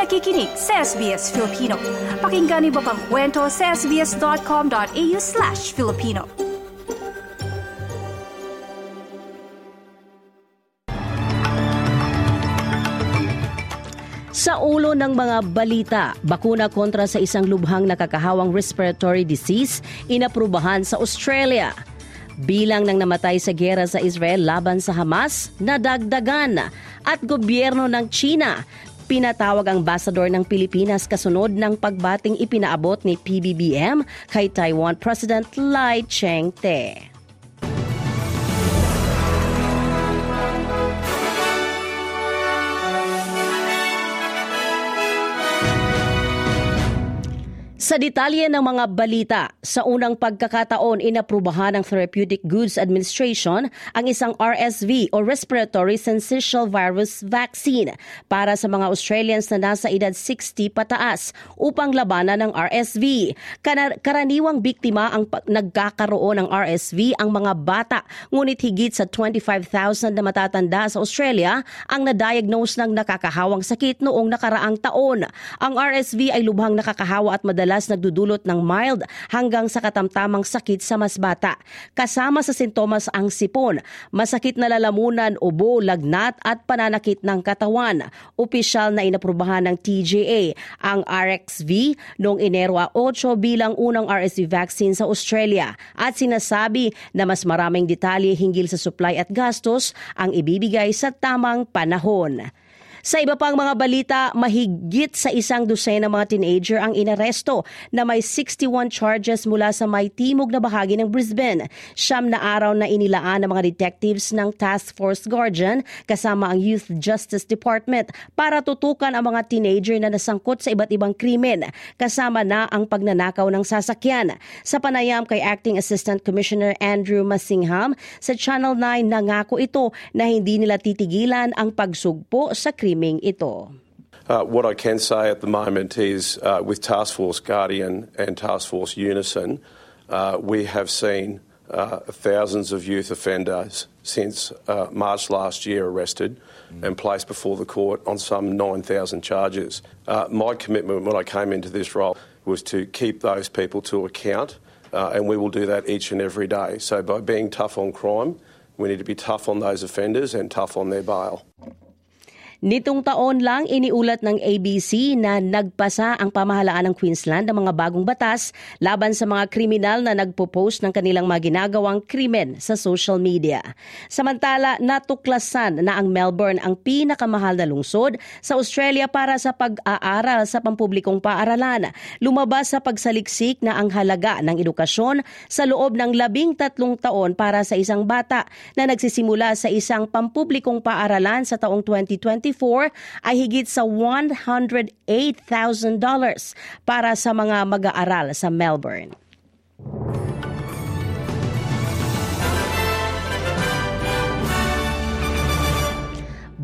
nakikinig sa SBS Filipino. Pakinggan niyo pa ang kwento sa sbs.com.au slash Filipino. Sa ulo ng mga balita, bakuna kontra sa isang lubhang nakakahawang respiratory disease inaprubahan sa Australia. Bilang ng namatay sa gera sa Israel laban sa Hamas, nadagdagan at gobyerno ng China pinatawag ang ambassador ng Pilipinas kasunod ng pagbating ipinaabot ni PBBM kay Taiwan President Lai Cheng-te. Sa detalye ng mga balita, sa unang pagkakataon inaprubahan ng Therapeutic Goods Administration ang isang RSV o Respiratory Syncytial Virus Vaccine para sa mga Australians na nasa edad 60 pataas upang labanan ng RSV. karaniwang biktima ang nagkakaroon ng RSV ang mga bata, ngunit higit sa 25,000 na matatanda sa Australia ang na-diagnose ng nakakahawang sakit noong nakaraang taon. Ang RSV ay lubhang nakakahawa at madalas madalas nagdudulot ng mild hanggang sa katamtamang sakit sa mas bata. Kasama sa sintomas ang sipon, masakit na lalamunan, ubo, lagnat at pananakit ng katawan. Opisyal na inaprubahan ng TGA ang RXV noong Enero 8 bilang unang RSV vaccine sa Australia at sinasabi na mas maraming detalye hinggil sa supply at gastos ang ibibigay sa tamang panahon. Sa iba pang mga balita, mahigit sa isang dosena mga teenager ang inaresto na may 61 charges mula sa may timog na bahagi ng Brisbane. Siyam na araw na inilaan ng mga detectives ng Task Force Guardian kasama ang Youth Justice Department para tutukan ang mga teenager na nasangkot sa iba't ibang krimen kasama na ang pagnanakaw ng sasakyan. Sa panayam kay Acting Assistant Commissioner Andrew Masingham sa Channel 9 nangako ito na hindi nila titigilan ang pagsugpo sa krimen ito. Uh, what I can say at the moment is uh, with Task Force Guardian and Task Force Unison, uh, we have seen uh, thousands of youth offenders since uh, March last year arrested mm. and placed before the court on some 9,000 charges. Uh, my commitment when I came into this role was to keep those people to account, and we will do that each and every day. So by being tough on crime, we need to be tough on those offenders and tough on their bail. Nitong taon lang iniulat ng ABC na nagpasa ang pamahalaan ng Queensland ng mga bagong batas laban sa mga kriminal na nagpo-post ng kanilang mga ginagawang krimen sa social media. Samantala, natuklasan na ang Melbourne ang pinakamahal na lungsod sa Australia para sa pag-aaral sa pampublikong paaralan. Lumabas sa pagsaliksik na ang halaga ng edukasyon sa loob ng labing tatlong taon para sa isang bata na nagsisimula sa isang pampublikong paaralan sa taong 2020 2024 ay higit sa $108,000 para sa mga mag-aaral sa Melbourne.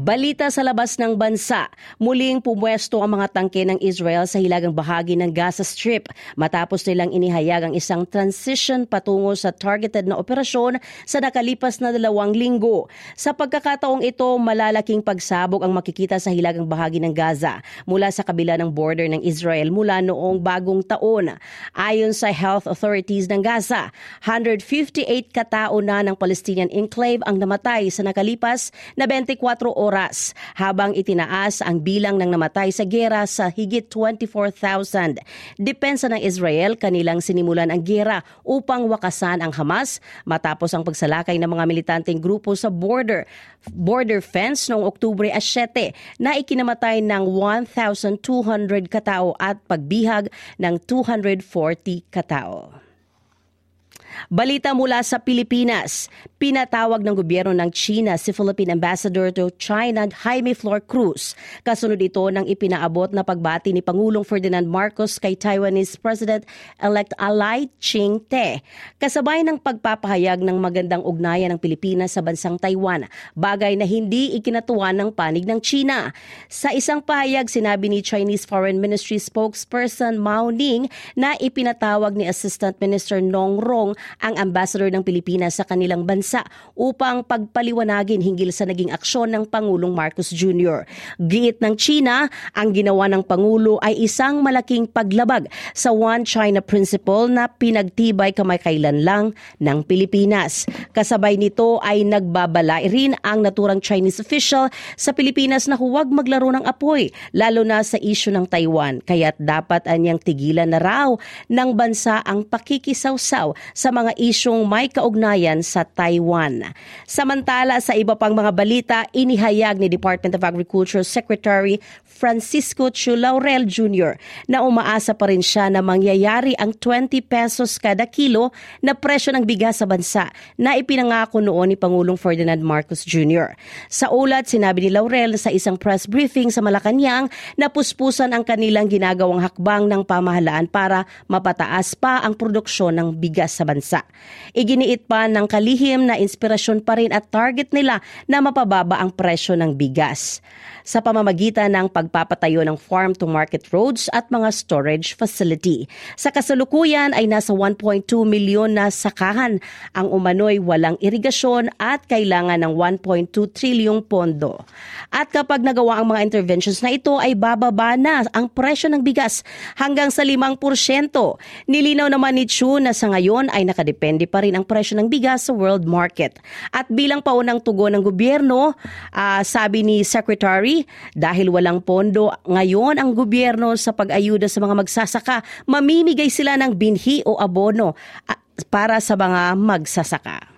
Balita sa labas ng bansa, muling pumwesto ang mga tangke ng Israel sa hilagang bahagi ng Gaza Strip matapos nilang inihayag ang isang transition patungo sa targeted na operasyon sa nakalipas na dalawang linggo. Sa pagkakataong ito, malalaking pagsabog ang makikita sa hilagang bahagi ng Gaza mula sa kabila ng border ng Israel mula noong bagong taon. Ayon sa health authorities ng Gaza, 158 katao na ng Palestinian enclave ang namatay sa nakalipas na 24 oras oras habang itinaas ang bilang ng namatay sa gera sa higit 24,000. Depensa ng Israel kanilang sinimulan ang gera upang wakasan ang Hamas matapos ang pagsalakay ng mga militanteng grupo sa border border fence noong Oktubre 7 na ikinamatay ng 1,200 katao at pagbihag ng 240 katao. Balita mula sa Pilipinas. Pinatawag ng gobyerno ng China si Philippine Ambassador to China Jaime Flor Cruz. Kasunod ito ng ipinaabot na pagbati ni Pangulong Ferdinand Marcos kay Taiwanese President-elect Alai Ching-te. Kasabay ng pagpapahayag ng magandang ugnayan ng Pilipinas sa bansang Taiwan, bagay na hindi ikinatuwa ng panig ng China. Sa isang pahayag, sinabi ni Chinese Foreign Ministry spokesperson Mao Ning na ipinatawag ni Assistant Minister Nong Rong ang ambassador ng Pilipinas sa kanilang bansa upang pagpaliwanagin hinggil sa naging aksyon ng Pangulong Marcos Jr. Giit ng China, ang ginawa ng Pangulo ay isang malaking paglabag sa One China Principle na pinagtibay kamakailan lang ng Pilipinas. Kasabay nito ay nagbabalay rin ang naturang Chinese official sa Pilipinas na huwag maglaro ng apoy, lalo na sa isyu ng Taiwan. Kaya't dapat anyang tigilan na raw ng bansa ang pakikisawsaw sa mga isyong may kaugnayan sa Taiwan. Samantala sa iba pang mga balita, inihayag ni Department of Agriculture Secretary Francisco Chu Laurel Jr. na umaasa pa rin siya na mangyayari ang 20 pesos kada kilo na presyo ng bigas sa bansa na ipinangako noon ni Pangulong Ferdinand Marcos Jr. Sa ulat, sinabi ni Laurel sa isang press briefing sa Malacanang na puspusan ang kanilang ginagawang hakbang ng pamahalaan para mapataas pa ang produksyon ng bigas sa bansa. Iginiit pa ng kalihim na inspirasyon pa rin at target nila na mapababa ang presyo ng bigas sa pamamagitan ng pagpapatayo ng farm-to-market roads at mga storage facility. Sa kasalukuyan ay nasa 1.2 milyon na sakahan ang umano'y walang irigasyon at kailangan ng 1.2 trilyong pondo. At kapag nagawa ang mga interventions na ito ay bababa na ang presyo ng bigas hanggang sa 5%. Nilinaw naman ni Chu na sa ngayon ay nakadepende pa rin ang presyo ng bigas sa world market. At bilang paunang tugon ng gobyerno, uh, sabi ni Secretary dahil walang pondo ngayon ang gobyerno sa pag-ayuda sa mga magsasaka, mamimigay sila ng binhi o abono para sa mga magsasaka.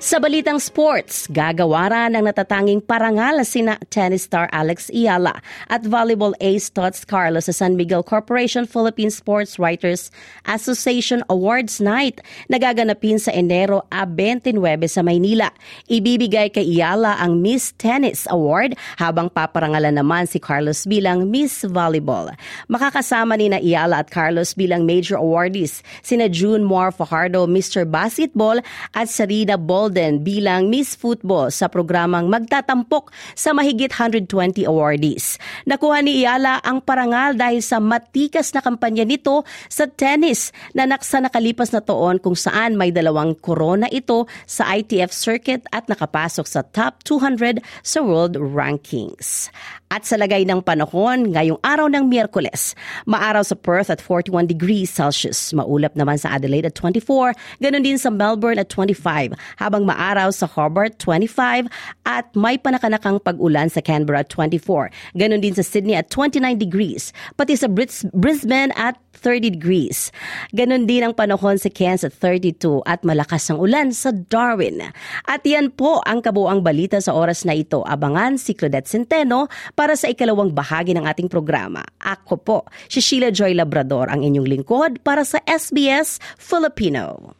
Sa balitang sports, gagawaran ng natatanging parangal sina tennis star Alex Iala at volleyball ace Tots Carlos sa San Miguel Corporation Philippine Sports Writers Association Awards Night na gaganapin sa Enero a 29 sa Maynila. Ibibigay kay Iala ang Miss Tennis Award habang paparangalan naman si Carlos bilang Miss Volleyball. Makakasama ni na Iala at Carlos bilang major awardees sina June Moore Fajardo Mr. Basketball at Sarina Ball Golden bilang Miss Football sa programang magtatampok sa mahigit 120 awardees. Nakuha ni Iala ang parangal dahil sa matikas na kampanya nito sa tennis na naksa nakalipas na taon kung saan may dalawang korona ito sa ITF circuit at nakapasok sa top 200 sa world rankings. At sa lagay ng panahon, ngayong araw ng Miyerkules, maaraw sa Perth at 41 degrees Celsius, maulap naman sa Adelaide at 24, ganun din sa Melbourne at 25, habang maaraw sa Hobart 25 at may panakanakang pag-ulan sa Canberra at 24, ganun din sa Sydney at 29 degrees, pati sa Brisbane at 30 degrees. Ganon din ang panahon sa Cairns at 32 at malakas ang ulan sa Darwin. At yan po ang kabuang balita sa oras na ito. Abangan si Claudette Centeno para sa ikalawang bahagi ng ating programa. Ako po, si Sheila Joy Labrador, ang inyong lingkod para sa SBS Filipino.